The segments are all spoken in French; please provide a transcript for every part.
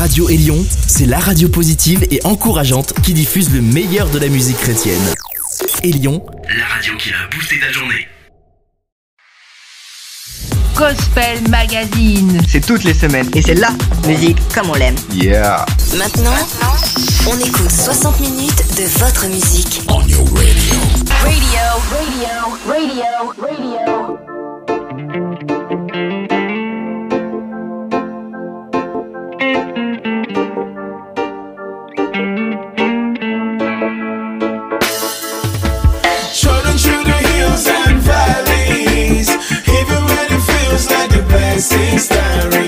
Radio Élion, c'est la radio positive et encourageante qui diffuse le meilleur de la musique chrétienne. Élion, la radio qui a boosté ta journée. Gospel Magazine. C'est toutes les semaines et c'est la musique comme on l'aime. Yeah. Maintenant, on écoute 60 minutes de votre musique. On your radio. Radio, radio, radio, radio. Insistem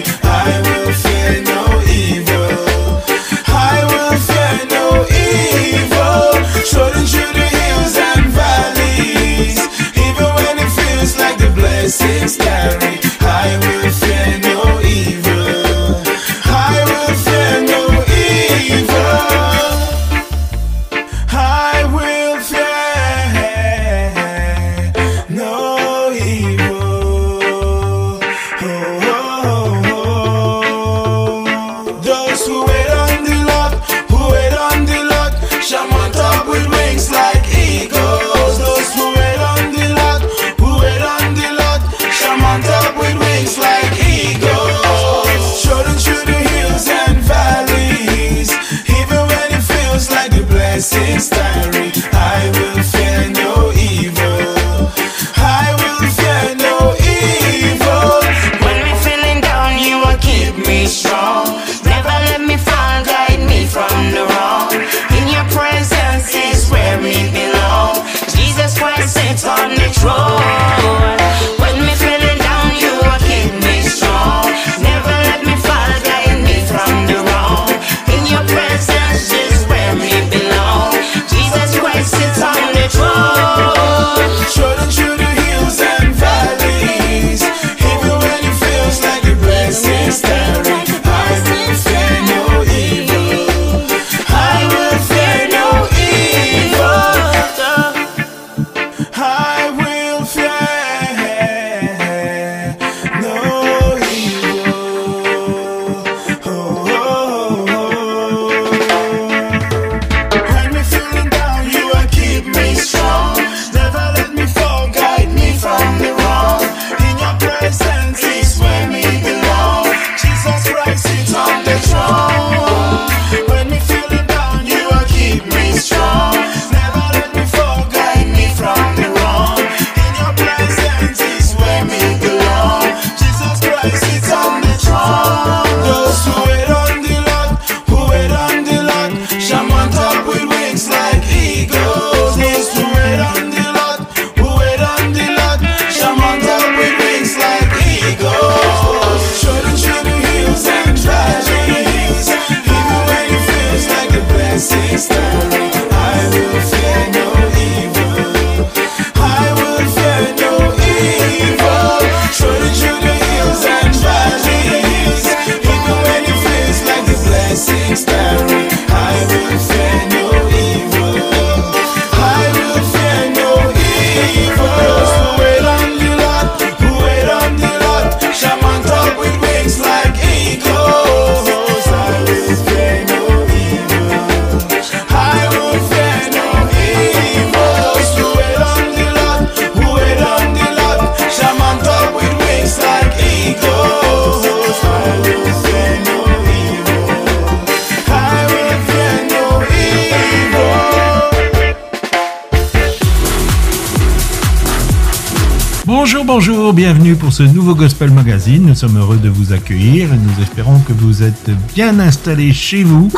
Bienvenue pour ce nouveau Gospel Magazine. Nous sommes heureux de vous accueillir et nous espérons que vous êtes bien installés chez vous.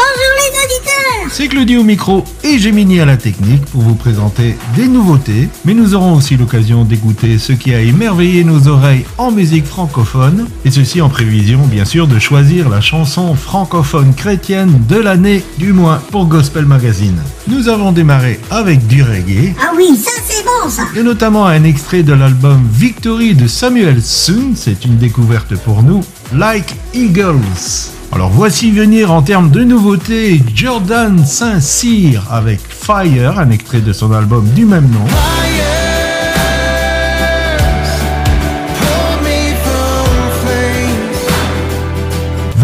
C'est Claudie au micro et Gémini à la technique pour vous présenter des nouveautés, mais nous aurons aussi l'occasion d'écouter ce qui a émerveillé nos oreilles en musique francophone, et ceci en prévision bien sûr de choisir la chanson francophone chrétienne de l'année, du moins pour Gospel Magazine. Nous avons démarré avec du reggae. Ah oui, ça c'est bon ça Et notamment un extrait de l'album Victory de Samuel Soon, c'est une découverte pour nous, Like Eagles. Alors voici venir en termes de nouveautés Jordan Saint-Cyr avec Fire, un extrait de son album du même nom.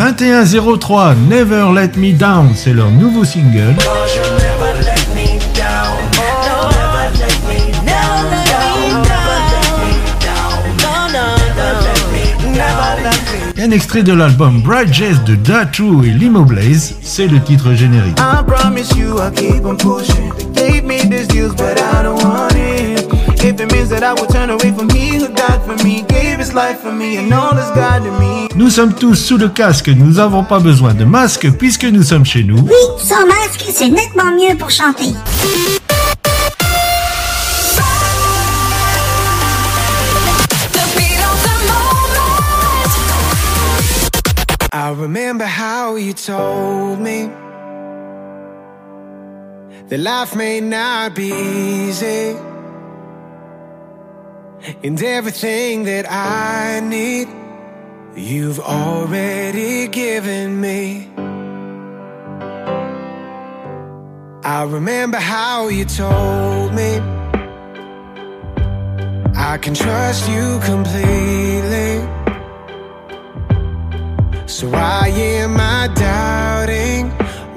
« 2103 Never Let Me Down, c'est leur nouveau single. Un extrait de l'album Bright Jazz de Datu et Limo Blaze, c'est le titre générique. I promise you I'll keep on pushing. Gave me this deals, but I don't want it. If it means that I will turn away from he who died for me, gave his life for me, and all is God to me. Nous sommes tous sous le casque, nous n'avons pas besoin de masque puisque nous sommes chez nous. Oui, sans masque, c'est nettement mieux pour chanter. I remember how you told me that life may not be easy. And everything that I need, you've already given me. I remember how you told me I can trust you completely. So why am I doubting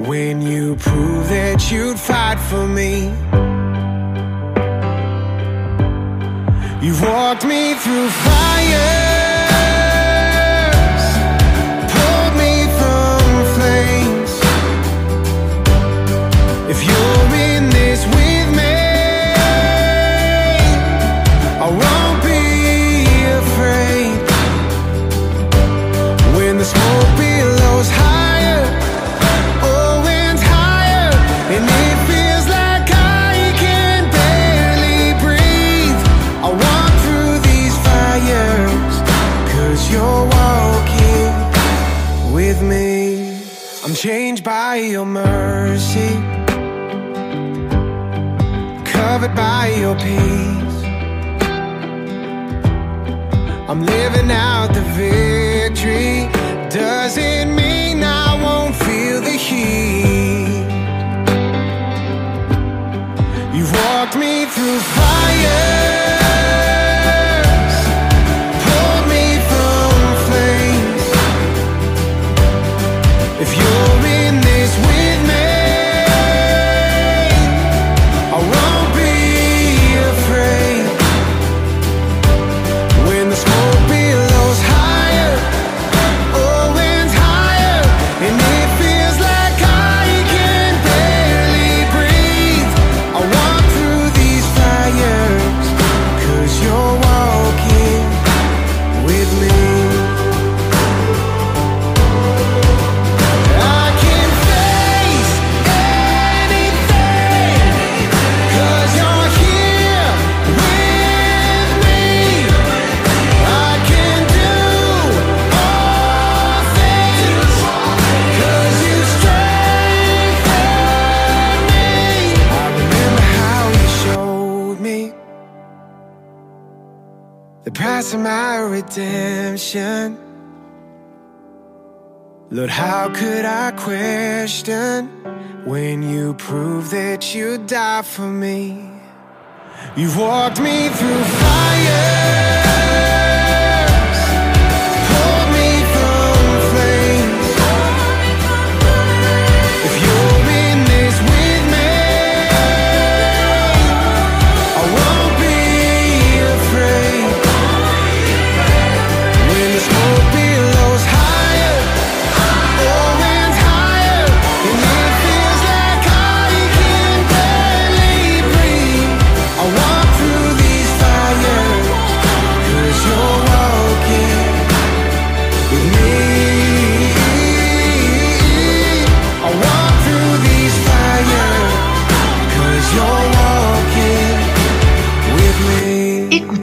when you prove that you'd fight for me? You've walked me through fires, your peace. I'm living out the victory. Doesn't mean I won't feel the heat. You've walked me through fires,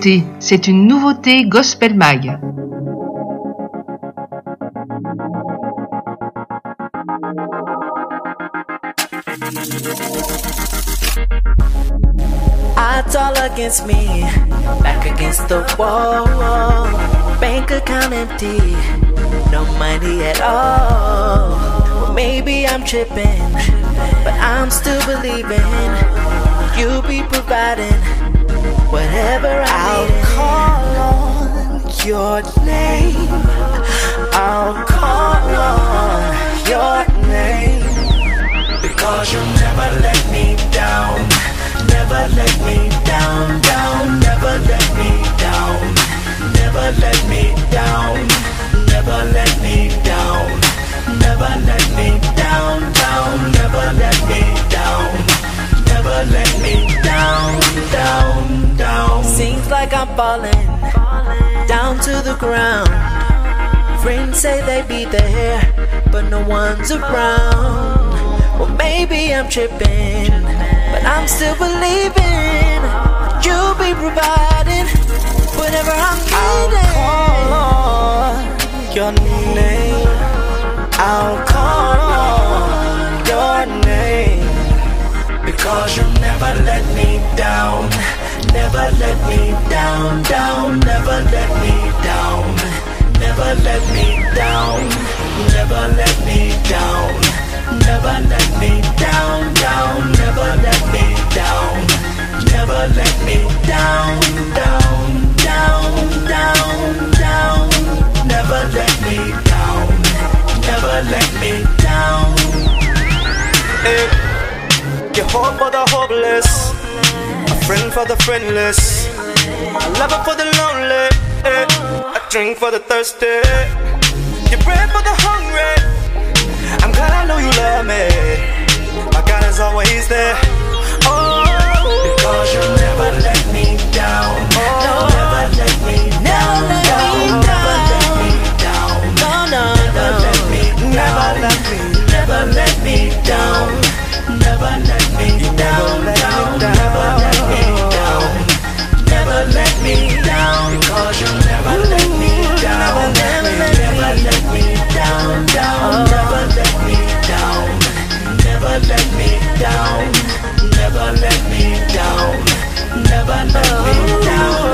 Écoutez, c'est une nouveauté Gospel Mag. Odds all against me, back against the wall. Bank account empty, no money at all. Well, maybe I'm tripping, but I'm still believing you'll be providing whatever I I'll call on your name. I'll call on your name. Because you never let me down. Never let me down, down. Never let me down. Never let me down. Never let me down. Never let me down, down. Never let me down. Never let me down, down, down. Seems like I'm falling down to the ground. Friends say they be there, but no one's around. Well, maybe I'm tripping, but I'm still believing you'll be providing whatever I'm needing. I'll call your name. I'll call on your name. Because you never let me down. Never let me down, down. Never let me down. Never let me down. Never let me down. Never let me down, down. Never let me down. Hope for the hopeless, a friend for the friendless, a lover for the lonely, eh. a drink for the thirsty, your bread for the hungry. I'm glad I know you love me. My God is always there. Oh, because you never let me down. Oh, never let me down. down. Never let me down. No, no, never let me down. Never let me down. Down. Never let me down. Never let me down.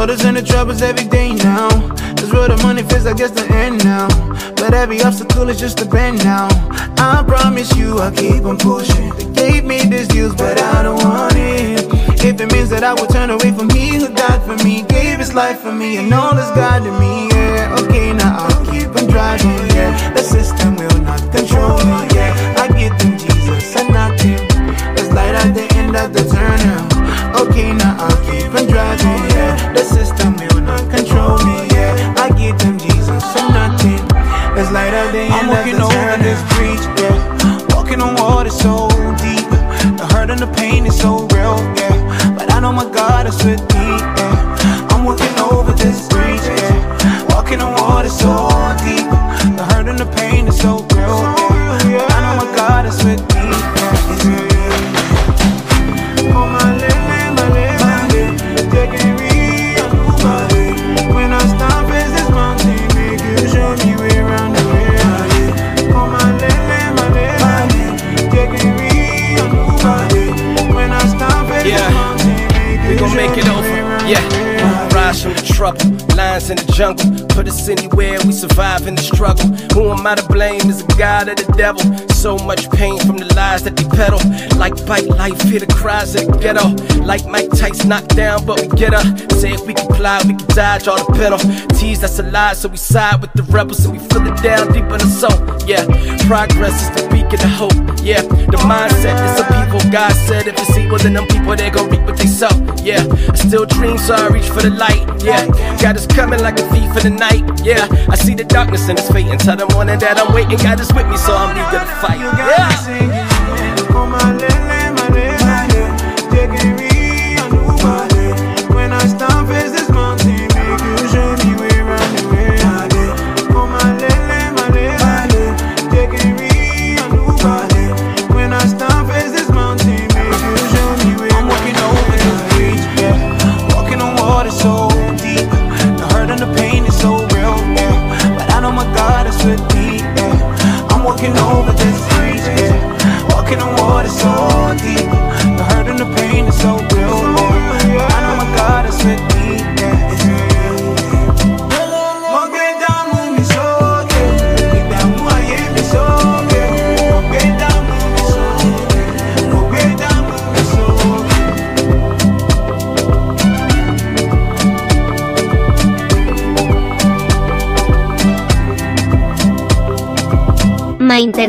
Others and the troubles every day now. This road of money feels like it's the end now. But every obstacle is just a bend now. I promise you I'll keep on pushing. They gave me this news, but I don't want it. If it means that I will turn away from he who died for me, gave his life for me, and all is God to me, yeah. Okay, now I'll keep on driving, yeah. Who am I to blame? Is the God of the devil? So much pain from the lies that they peddle. Like bite life, hear the cries of the ghetto. Like Mike Tyson knocked down, but we get up. Say if we comply, we can dodge all the penalties. That's a lie, so we side with the rebels and we feel it down deep in the soul. Yeah, progress is the beacon of hope. Yeah, the mindset is a people. God said if it's evil, then them people they gon' reap what they sow. Yeah, I still dream, so I reach for the light. Yeah, God is coming like a thief in the night. Yeah, I see the darkness and it's and tell them morning that I'm waiting. God is with me, so I'm eager to fight. You Yeah.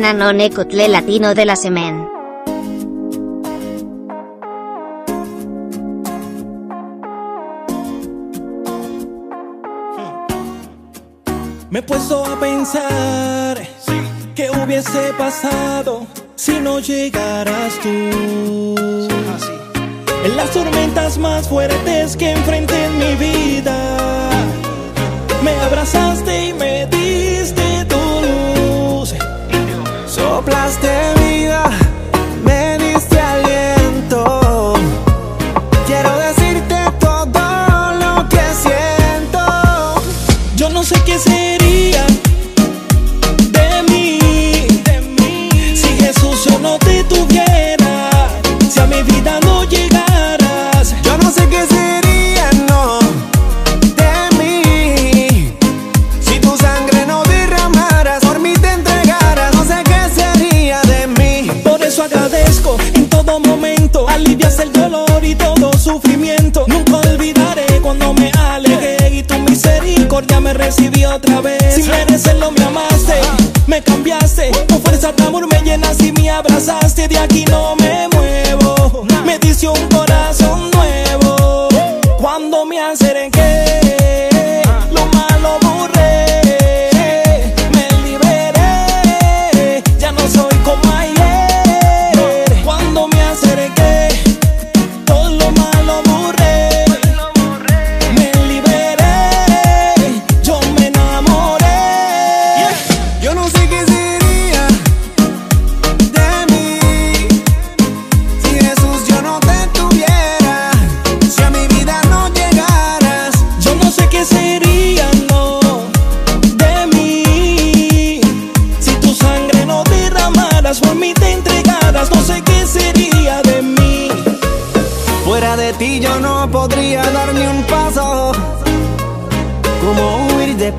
Maintena non ecotle latino de la semen. Me he puesto a pensar qué hubiese pasado si no llegaras tú. En las tormentas más fuertes que enfrenté en mi vida, me abrazaste y Soplaste recibió otra vez. Sin merecerlo me amaste, me cambiaste, con fuerza de amor me llenas y me abrazaste. De aquí no me muevo, me diste un corazón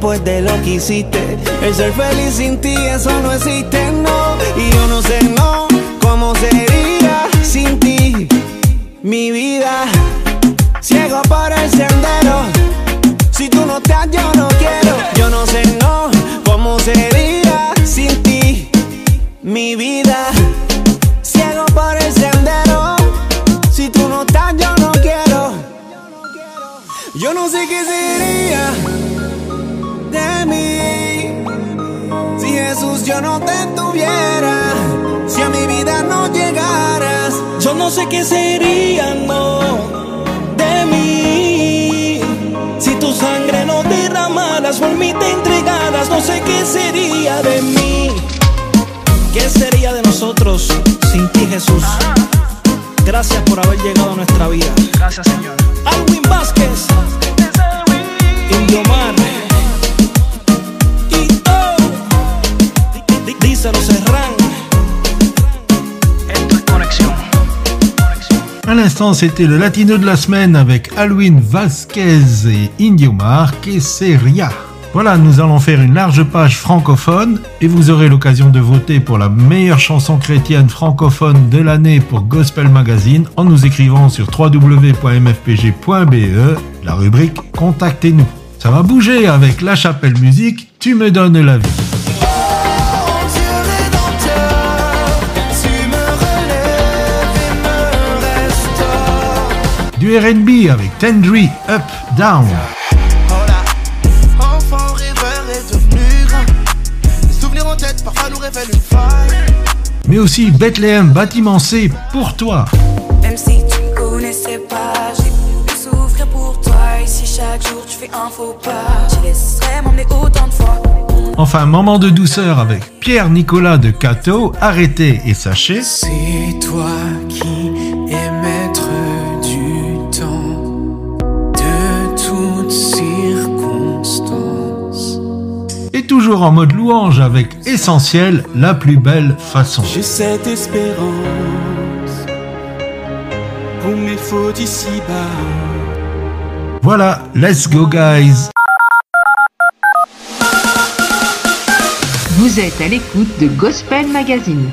después de lo que hiciste. El ser feliz sin ti, eso no existe, no. Y yo no sé, no, cómo sería sin ti. Mi vida, ciego por el sendero. Si tú no estás, yo no quiero. No te tuviera. Si a mi vida no llegaras. Yo no sé qué sería, no, de mí. Si tu sangre no derramaras, por mí te entregaras, no sé qué sería de mí. ¿Qué sería de nosotros sin ti, Jesús? Gracias por haber llegado a nuestra vida. Gracias, Señor. L'instant, c'était le latino de la semaine avec Alwin Vasquez et Indiomar, que seria. Voilà, nous allons faire une large page francophone et vous aurez l'occasion de voter pour la meilleure chanson chrétienne francophone de l'année pour Gospel Magazine en nous écrivant sur www.mfpg.be la rubrique Contactez-nous. Ça va bouger avec La Chapelle Musique, Tu me donnes la vie. Du RB avec Tendry Up Down. Enfant rêveur est devenu grand. Les souvenirs en tête parfois nous révèlent une faille. Mais aussi Bethléem Bâtiment C pour toi. Même si tu me connaissais pas, j'ai pu souffrir pour toi. Et si chaque jour tu fais un faux pas, je laisserai m'emmener autant de fois. Enfin, moment de douceur avec Pierre-Nicolas de Cato, arrêtez et sachez. C'est toi qui toujours en mode louange avec Essentiel, la plus belle façon. J'ai cette espérance pour mes fautes ici bas. Voilà, let's go guys. Vous êtes à l'écoute de Gospel Magazine.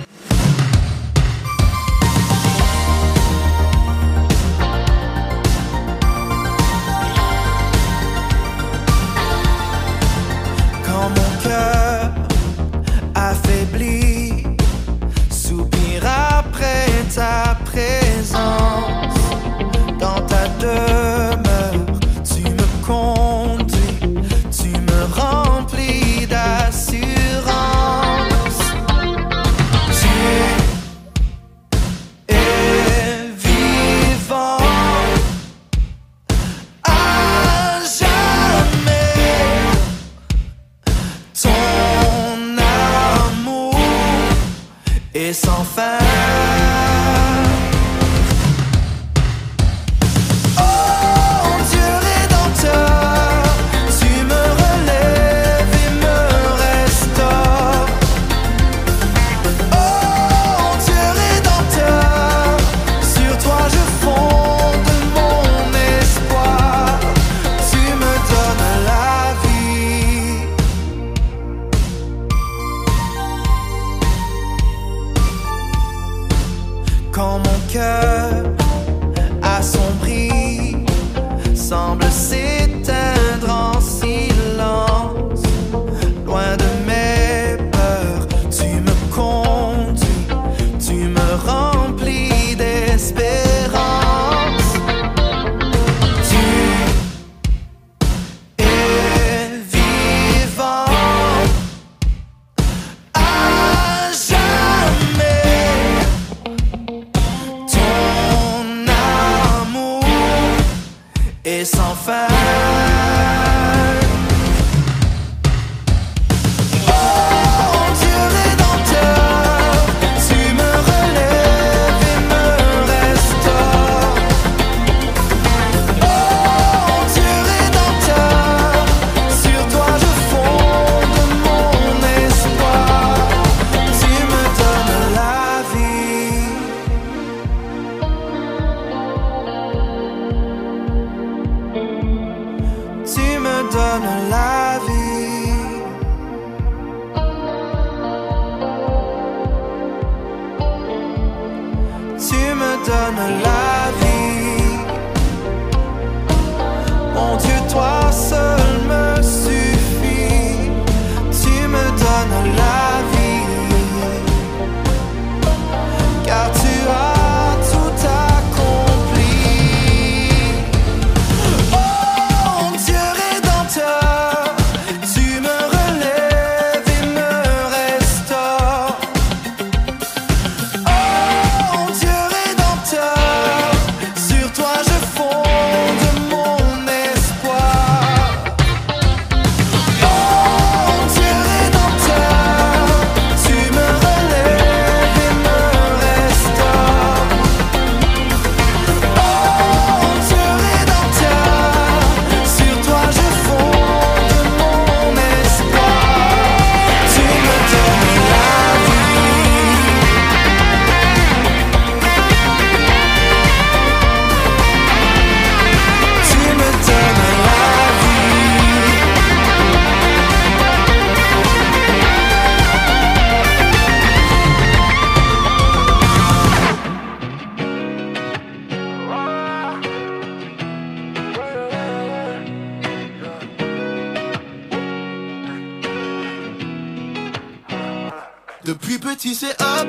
Depuis petit, c'est up,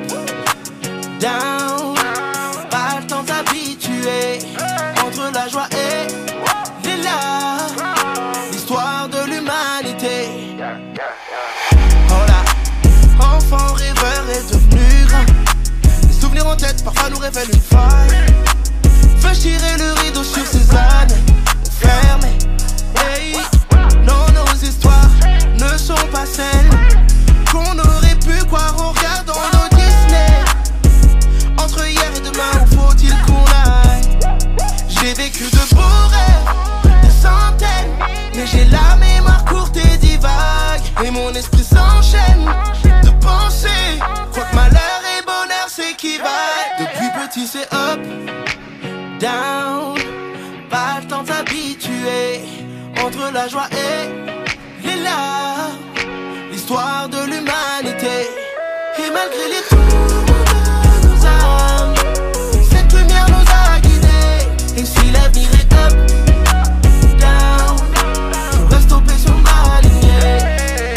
down. Pas le temps d'habituer entre la joie et les larmes. L'histoire de l'humanité. Oh là, enfant rêveur est devenu grand. Les souvenirs en tête parfois nous révèlent une faille. Veux tirer le malgré les nos âmes, cette lumière nous a guidés. Et si l'avenir est up, down, je reste sur ma lignée.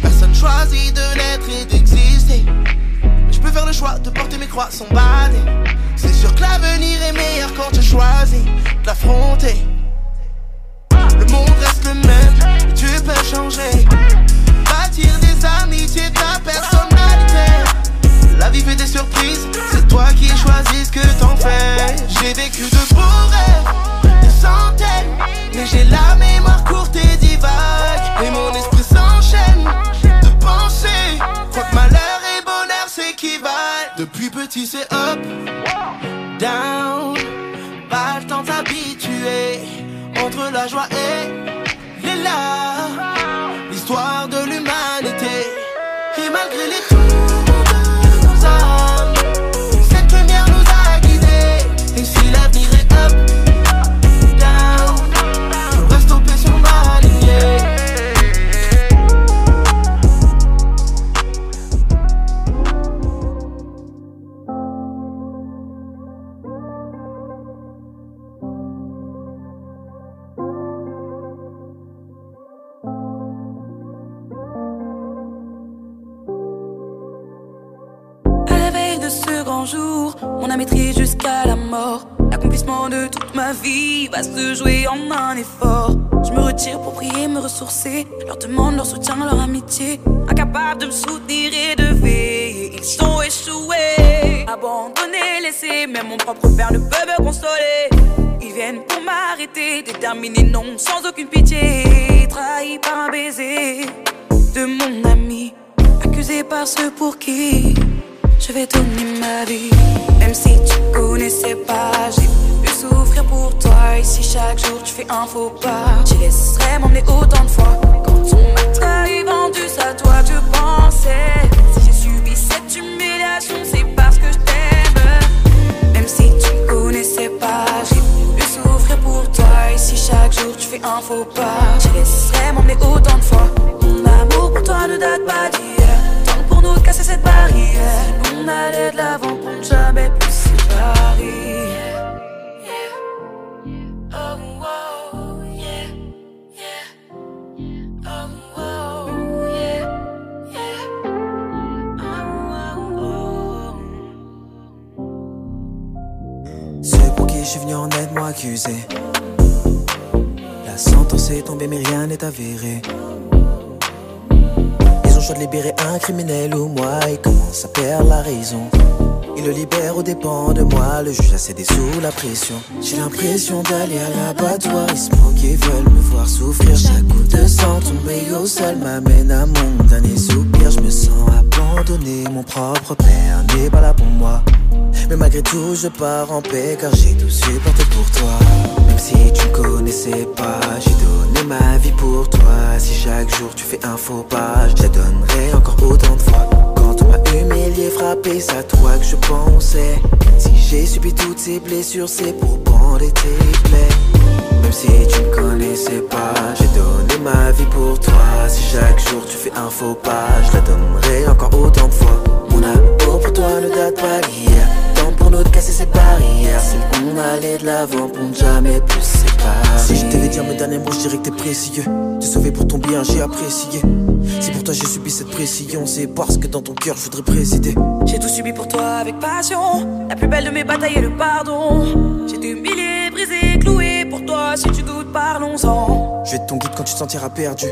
Personne choisit de naître et d'exister. Mais je peux faire le choix de porter mes croix sans bader. C'est sûr que l'avenir est meilleur quand tu choisis de l'affronter. you said Je me retire pour prier, me ressourcer. Leur demande leur soutien, leur amitié. Incapables de me soutenir et de veiller, ils sont échoués. Abandonnés, laissés, même mon propre père ne peut me consoler. Ils viennent pour m'arrêter, déterminés, non, sans aucune pitié. Trahi par un baiser de mon ami, accusé par ceux pour qui je vais donner ma vie. Même si tu connaissais pas, j'ai souffrir pour toi. Et si chaque jour tu fais un faux pas, je laisserai m'emmener autant de fois. Quand on m'a trahi, vendu, à toi je pensais. Si j'ai subi cette humiliation, c'est parce que je t'aime. Même si tu me connaissais pas, j'ai pu souffrir pour toi. Et si chaque jour tu fais un faux pas, je laisserai m'emmener autant de fois. Mon amour pour toi ne date pas d'hier. Tant pour nous casser cette barrière. Un criminel ou moi, ils commencent à perdre la raison. Ils le libèrent aux dépens de moi, le juge a cédé sous la pression. J'ai l'impression d'aller à l'abattoir, ils se moquent et veulent me voir souffrir. Chaque coup de sang tombé au sol m'amène à mon dernier soupir. Je me sens mon propre père n'est pas là pour moi. Mais malgré tout, je pars en paix car j'ai tout supporté pour toi. Même si tu me connaissais pas, j'ai donné ma vie pour toi. Si chaque jour tu fais un faux pas, je donnerai encore autant de fois. Quand on m'a humilié, frappé, c'est à toi que je pensais. Si j'ai subi toutes ces blessures, c'est pour bander tes plaies. Même si tu me connaissais pas, j'ai donné ma vie pour toi. Si chaque jour tu fais un faux pas, je la donnerai encore autant de fois. Mon amour pour toi ne date pas d'hier. Temps pour nous de casser ces barrières. C'est qu'on allait de l'avant pour ne jamais plus séparer. Si je devais dire mes derniers mots, je dirais que t'es précieux. T'es sauvé pour ton bien, j'ai apprécié. Si pour toi j'ai subi cette pression, c'est parce que dans ton cœur je voudrais présider. J'ai tout subi pour toi avec passion. La plus belle de mes batailles est le pardon. J'ai été humilié, brisé, cloué. Pour toi, si tu doutes, parlons-en. Je vais être ton guide quand tu te sentiras perdu.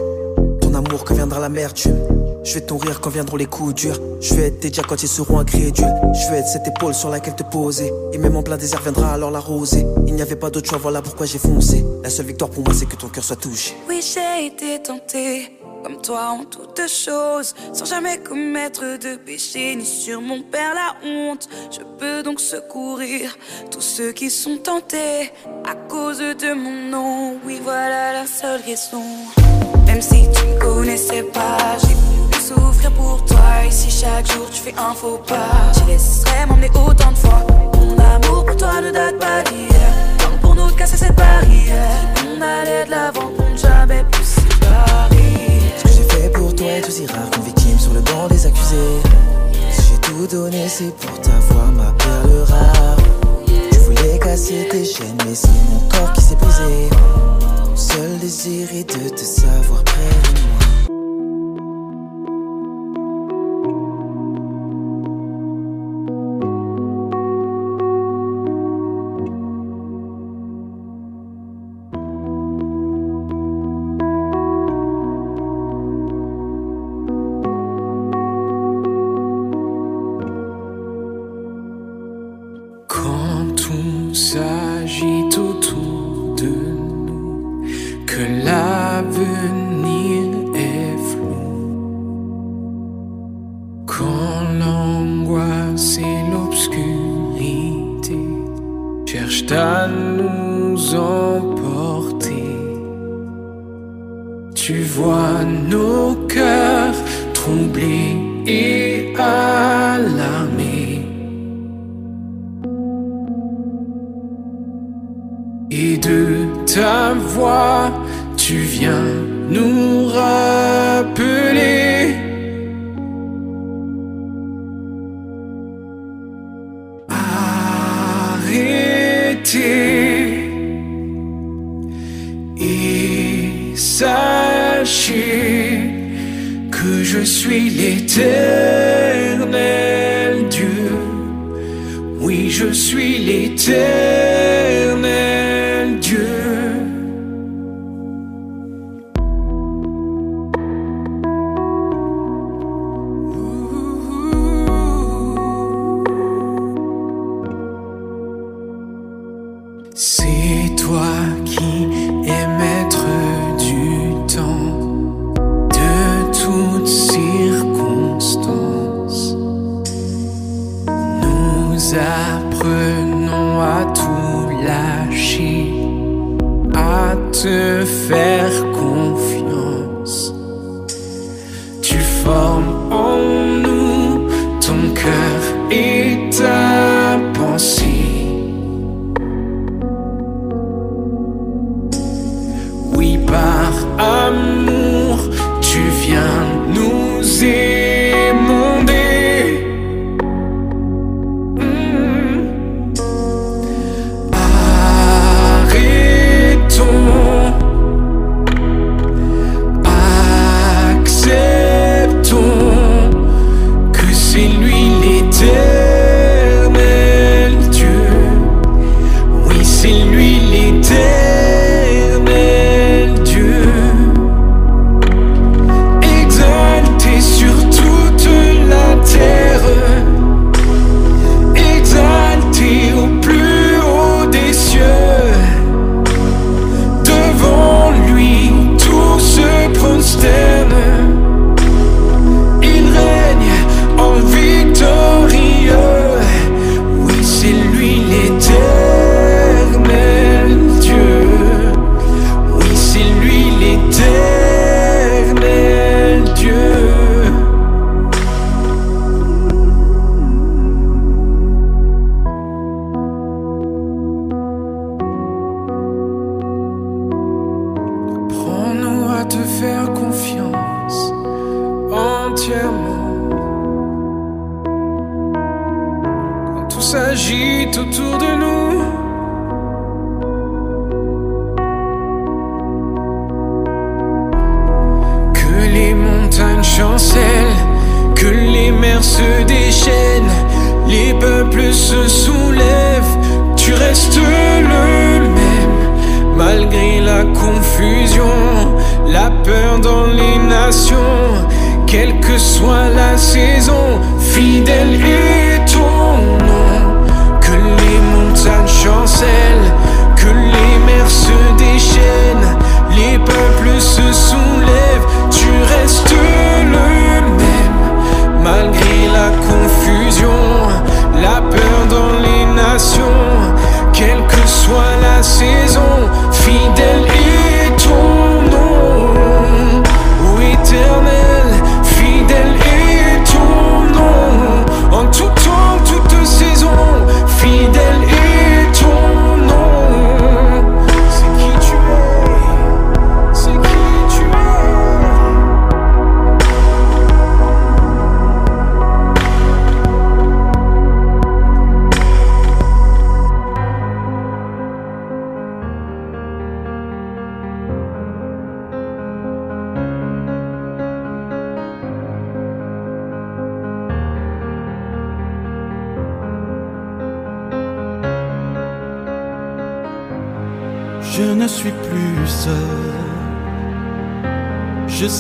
Ton amour quand viendra l'amertume. Je vais ton rire quand viendront les coups durs. Je vais être tes quand ils seront incrédules. Je vais être cette épaule sur laquelle te poser. Et même en plein désert viendra alors la rosée. Il n'y avait pas d'autre choix, voilà pourquoi j'ai foncé. La seule victoire pour moi, c'est que ton cœur soit touché. Oui, j'ai été tentée, comme toi en toutes choses, sans jamais commettre de péché ni sur mon père la honte. Je peux donc secourir tous ceux qui sont tentés à cause de mon nom. Oui, voilà la seule raison. Même si tu me connaissais pas, j'ai souffrir pour toi. Ici chaque jour tu fais un faux pas. J'y laisserai m'emmener autant de fois. Mon amour pour toi ne date pas d'hier. Tant pour nous de casser cette barrière. On allait de l'avant pour ne jamais plus séparer. Ce que j'ai fait pour toi est aussi rare qu'une victime sur le banc des accusés. Si j'ai tout donné, c'est pour t'avoir ma perle rare. Tu voulais casser tes chaînes, mais c'est mon corps qui s'est brisé. Seul désir est de te savoir près de moi.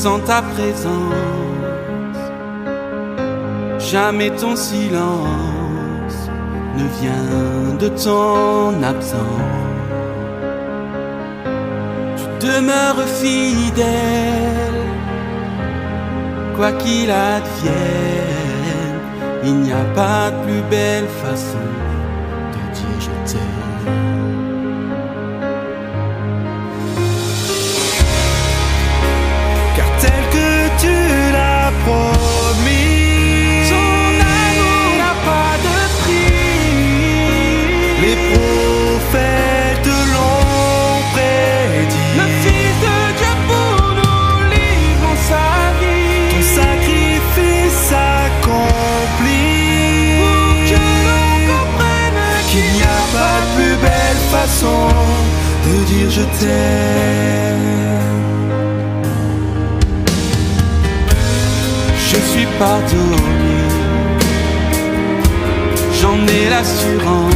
Je sens ta présence. Jamais ton silence ne vient de ton absence. Tu demeures fidèle, quoi qu'il advienne. Il n'y a pas de plus belle façon de dire je t'aime. Je suis pardonné, j'en ai l'assurance.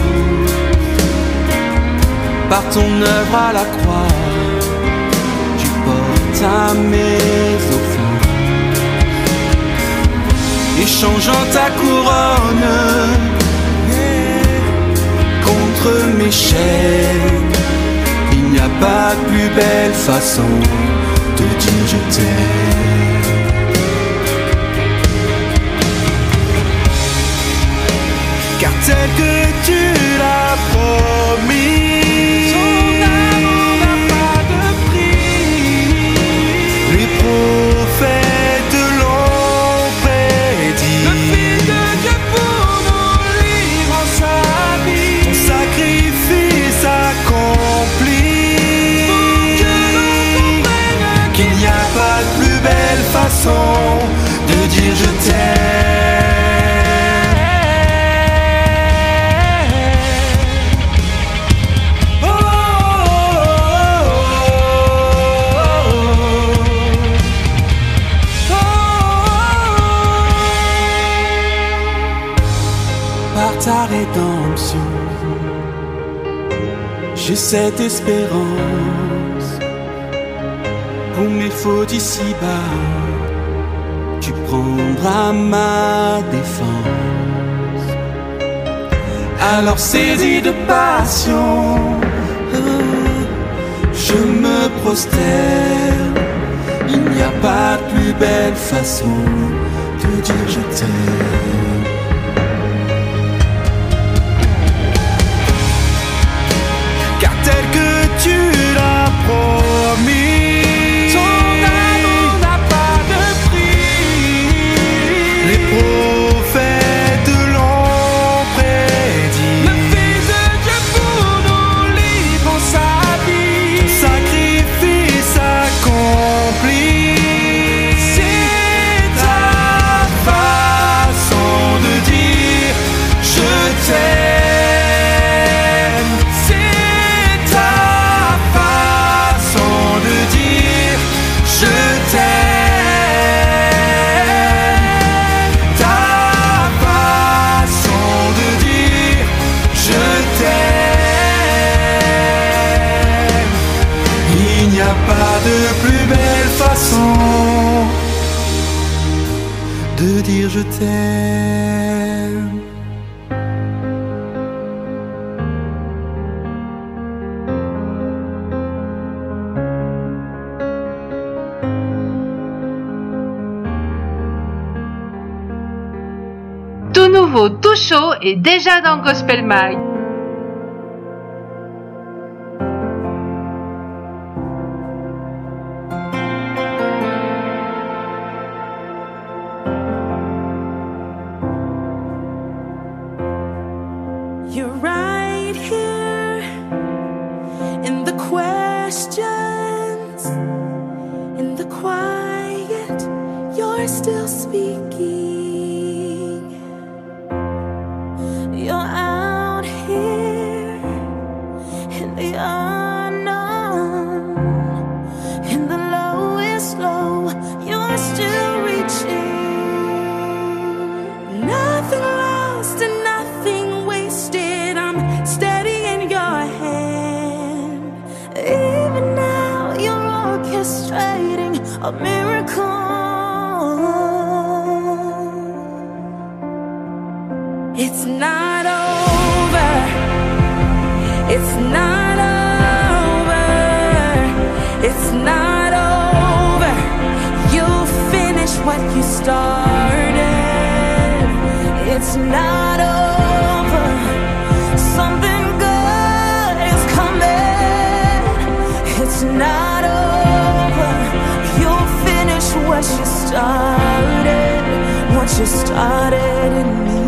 Par ton œuvre à la croix, tu portes à mes offenses. Échangeant ta couronne contre mes chaînes, façon de dire je t'aime. car tel que tu j'ai cette espérance. Pour mes fautes ici-bas, tu prendras ma défense. Alors saisi de passion, je me prosterne. Il n'y a pas de plus belle façon de dire je t'aime. Oh. Tout nouveau, tout chaud et déjà dans Gospel Mag. It's not over. It's not over. You'll finish what you started. It's not over. Something good is coming. It's not over. You'll finish what you started. What you started in me.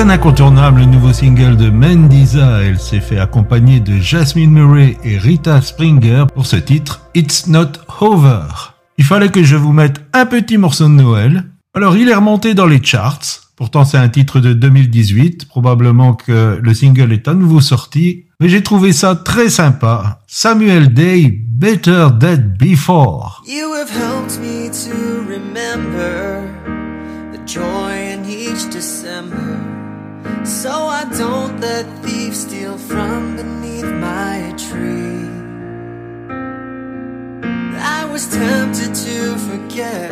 Un incontournable nouveau single de Mendiza. Elle s'est fait accompagner de Jasmine Murray et Rita Springer pour ce titre It's Not Over. Il fallait que je vous mette un petit morceau de Noël. Alors il est remonté dans les charts. Pourtant c'est un titre de 2018. Probablement que le single est à nouveau sorti. Mais j'ai trouvé ça très sympa. Samuel Day, Better Dead Before. You have helped me to remember the joy in each December. So I don't let thieves steal from beneath my tree. I was tempted to forget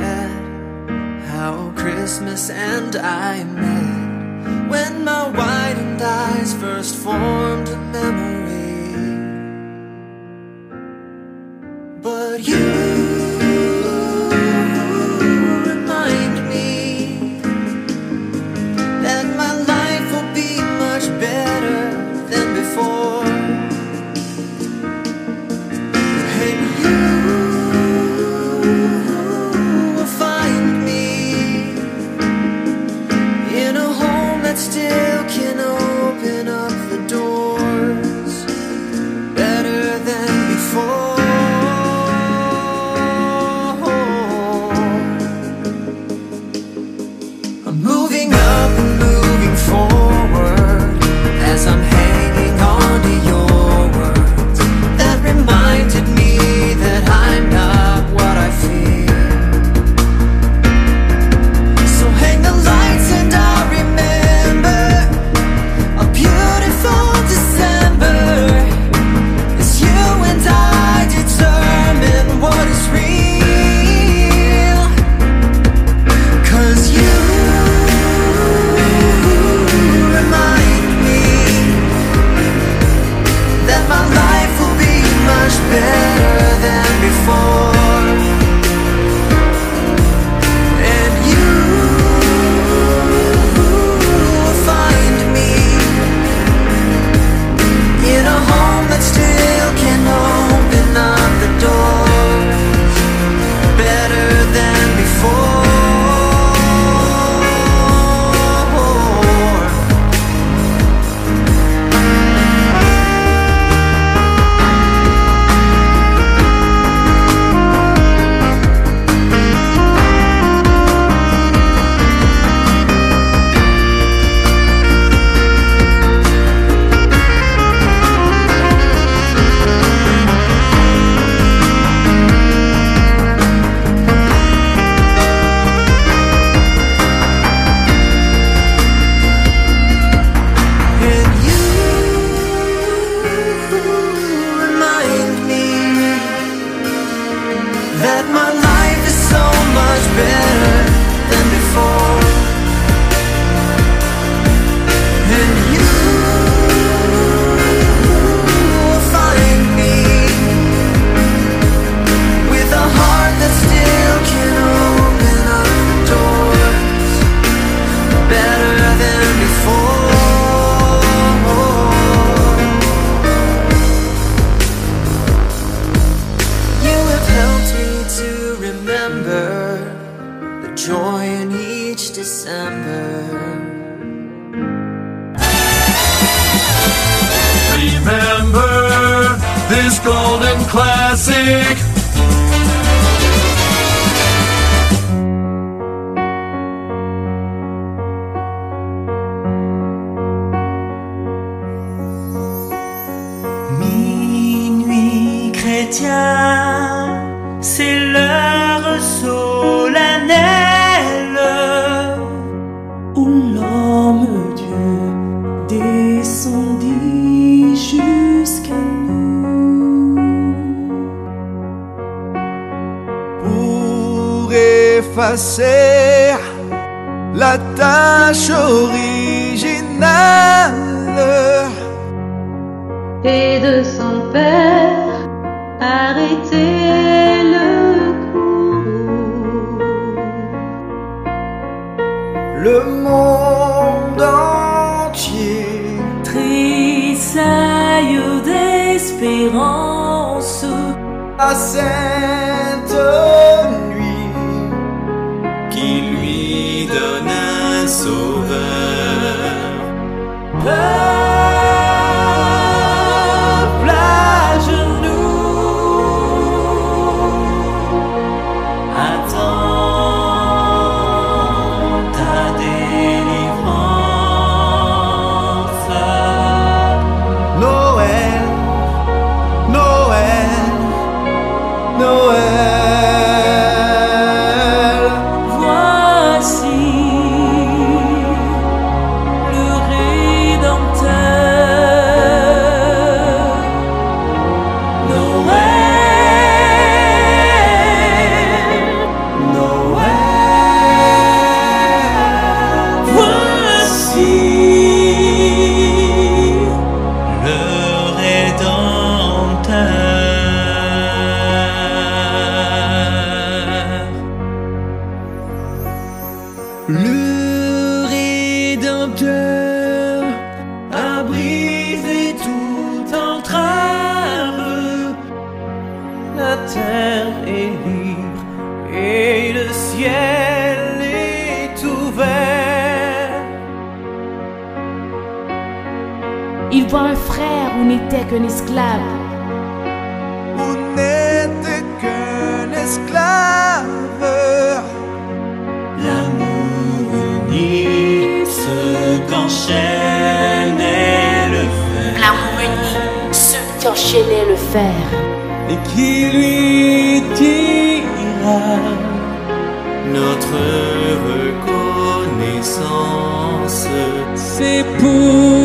how Christmas and I met when my widened eyes first formed a memory. Effacer la tâche originale. Et de son père, arrêter le courroux. Le monde entier Tressaille d'espérance. la sainte love. N'était qu'un esclave. Où n'était qu'un esclave. L'amour uni, ce qu'enchaînait le fer. L'amour uni, ceux qui enchaînaient le fer. et qui lui dira notre reconnaissance? C'est pour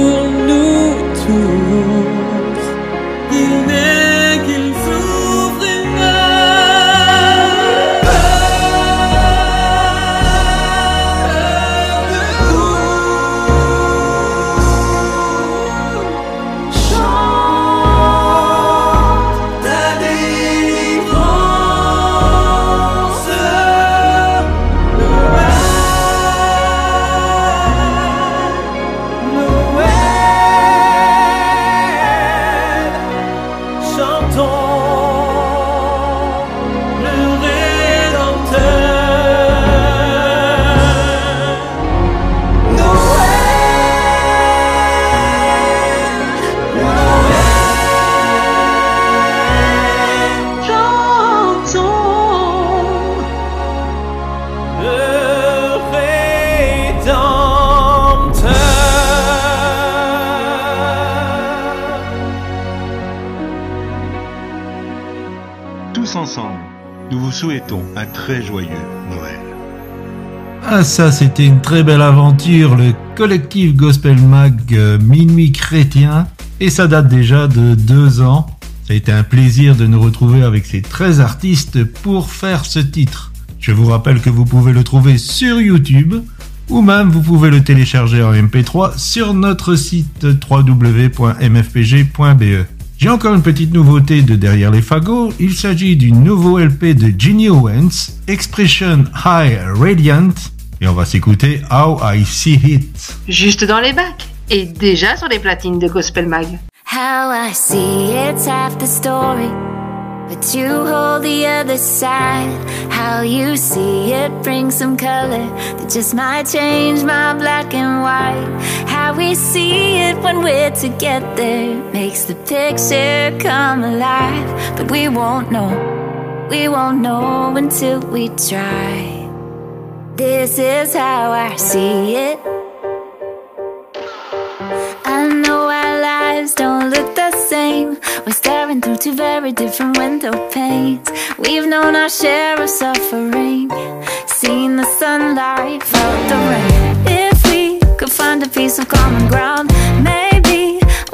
Tous ensemble, nous vous souhaitons un très joyeux Noël. Ah ça, c'était une très belle aventure, le collectif Gospel Mag euh, Minuit Chrétien, et ça date déjà de deux ans. Ça a été un plaisir de nous retrouver avec ces 13 artistes pour faire ce titre. Je vous rappelle que vous pouvez le trouver sur YouTube, ou même vous pouvez le télécharger en MP3 sur notre site www.mfpg.be. J'ai encore une petite nouveauté de Derrière les fagots. Il s'agit du nouveau LP de Ginny Owens, Expression High Radiant. Et on va s'écouter How I See It. Juste dans les bacs et déjà sur les platines de Gospel Mag. How I see it's half the story. But you hold the other side. How you see it brings some color that just might change my black and white. How we see it when we're together makes the picture come alive. But we won't know, we won't know until we try. This is how I see it. I know our lives don't look same. We're staring through two very different window panes. We've known our share of suffering, seen the sunlight, felt the rain. If we could find a piece of common ground, maybe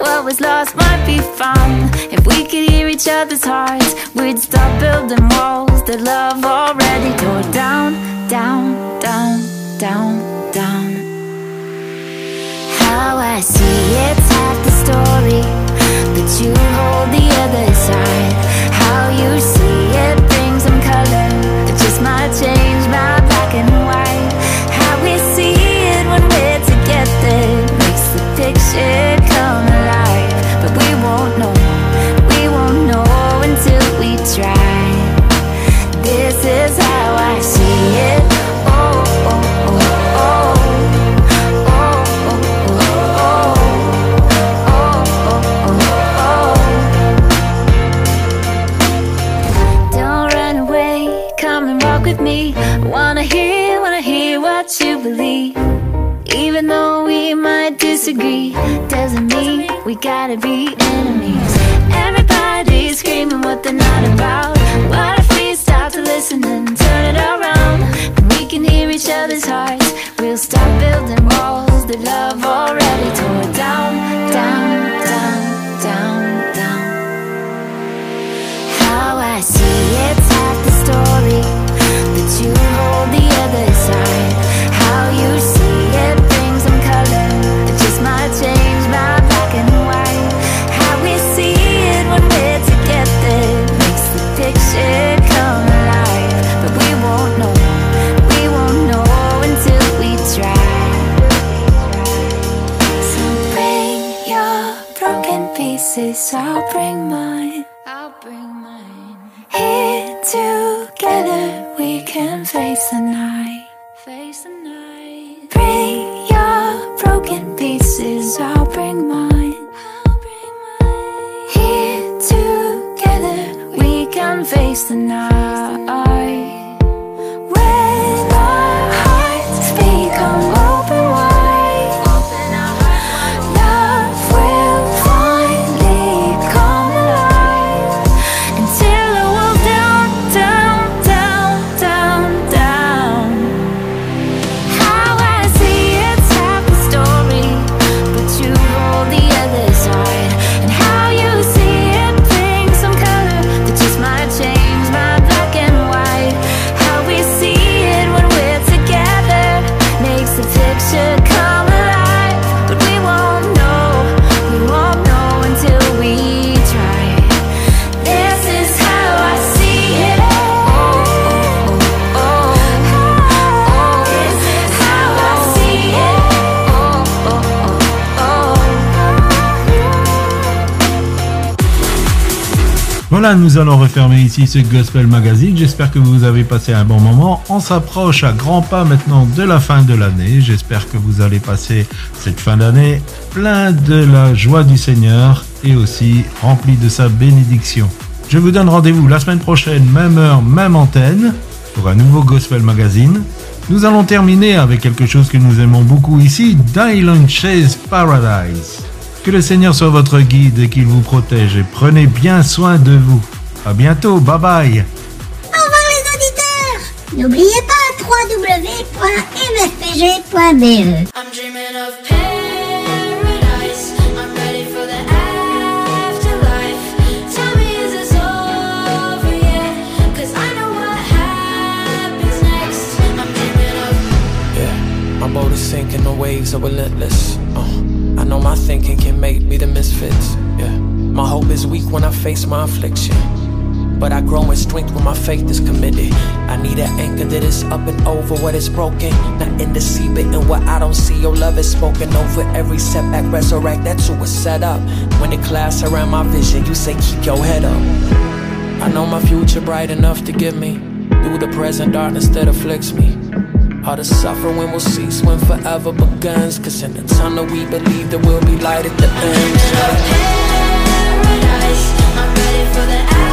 what was lost might be found. If we could hear each other's hearts, we'd stop building walls that love already tore down, down, down, down, down. How I see it's half the story, you hold the other Nous allons refermer ici ce Gospel Magazine. J'espère que vous avez passé un bon moment. On s'approche à grands pas maintenant de la fin de l'année. J'espère que vous allez passer cette fin d'année plein de la joie du Seigneur et aussi rempli de sa bénédiction. Je vous donne rendez-vous la semaine prochaine, même heure, même antenne, pour un nouveau Gospel Magazine. Nous allons terminer avec quelque chose que nous aimons beaucoup ici, Dylan Chase Paradise. Que le Seigneur soit votre guide et qu'il vous protège et prenez bien soin de vous. À bientôt, bye bye. Au revoir les auditeurs N'oubliez pas www.mfpg.be I'm dreaming of paradise. I'm ready for the afterlife. Tell me, is this over yet? Cause I know what happens next. I'm dreaming of Yeah, my boat is sinking, the waves are relentless. Know my thinking can make me the misfits. Yeah, my hope is weak when I face my affliction. But I grow in strength when my faith is committed. I need an anchor that is up and over what is broken. Not in the sea, but in what I don't see. Your love is spoken over every setback. Resurrect, that's who was set up. When the clouds surround my vision, you say, keep your head up. I know my future bright enough to give me. Through the present darkness that afflicts me. All the suffering will cease when forever begins. Cause in the tunnel we believe there will be light at the end. I'm ready for the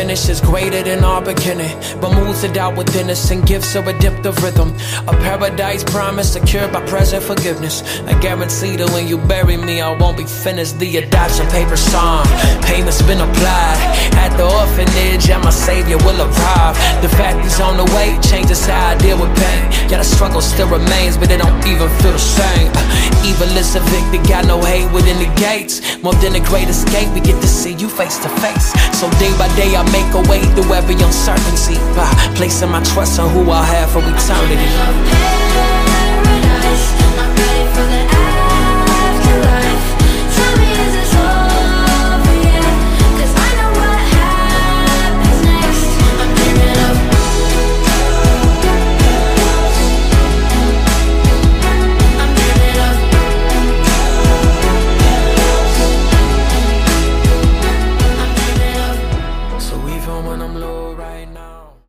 finish is greater than our beginning. But moves it out within us and gives a redemptive rhythm. A paradise promise secured by present forgiveness. I guarantee that when you bury me, I won't be finished. The adoption paper signed, payment's been applied. At the orphanage, and my savior will arrive. The fact is on the way, changes how I deal with pain. Yeah, the struggle still remains, but it don't even feel the same. Evil is evicted, got no hate within the gates. More than a great escape, we get to see you face to face. So day by day, I make a way through every uncertainty by placing my trust on who I have for eternity.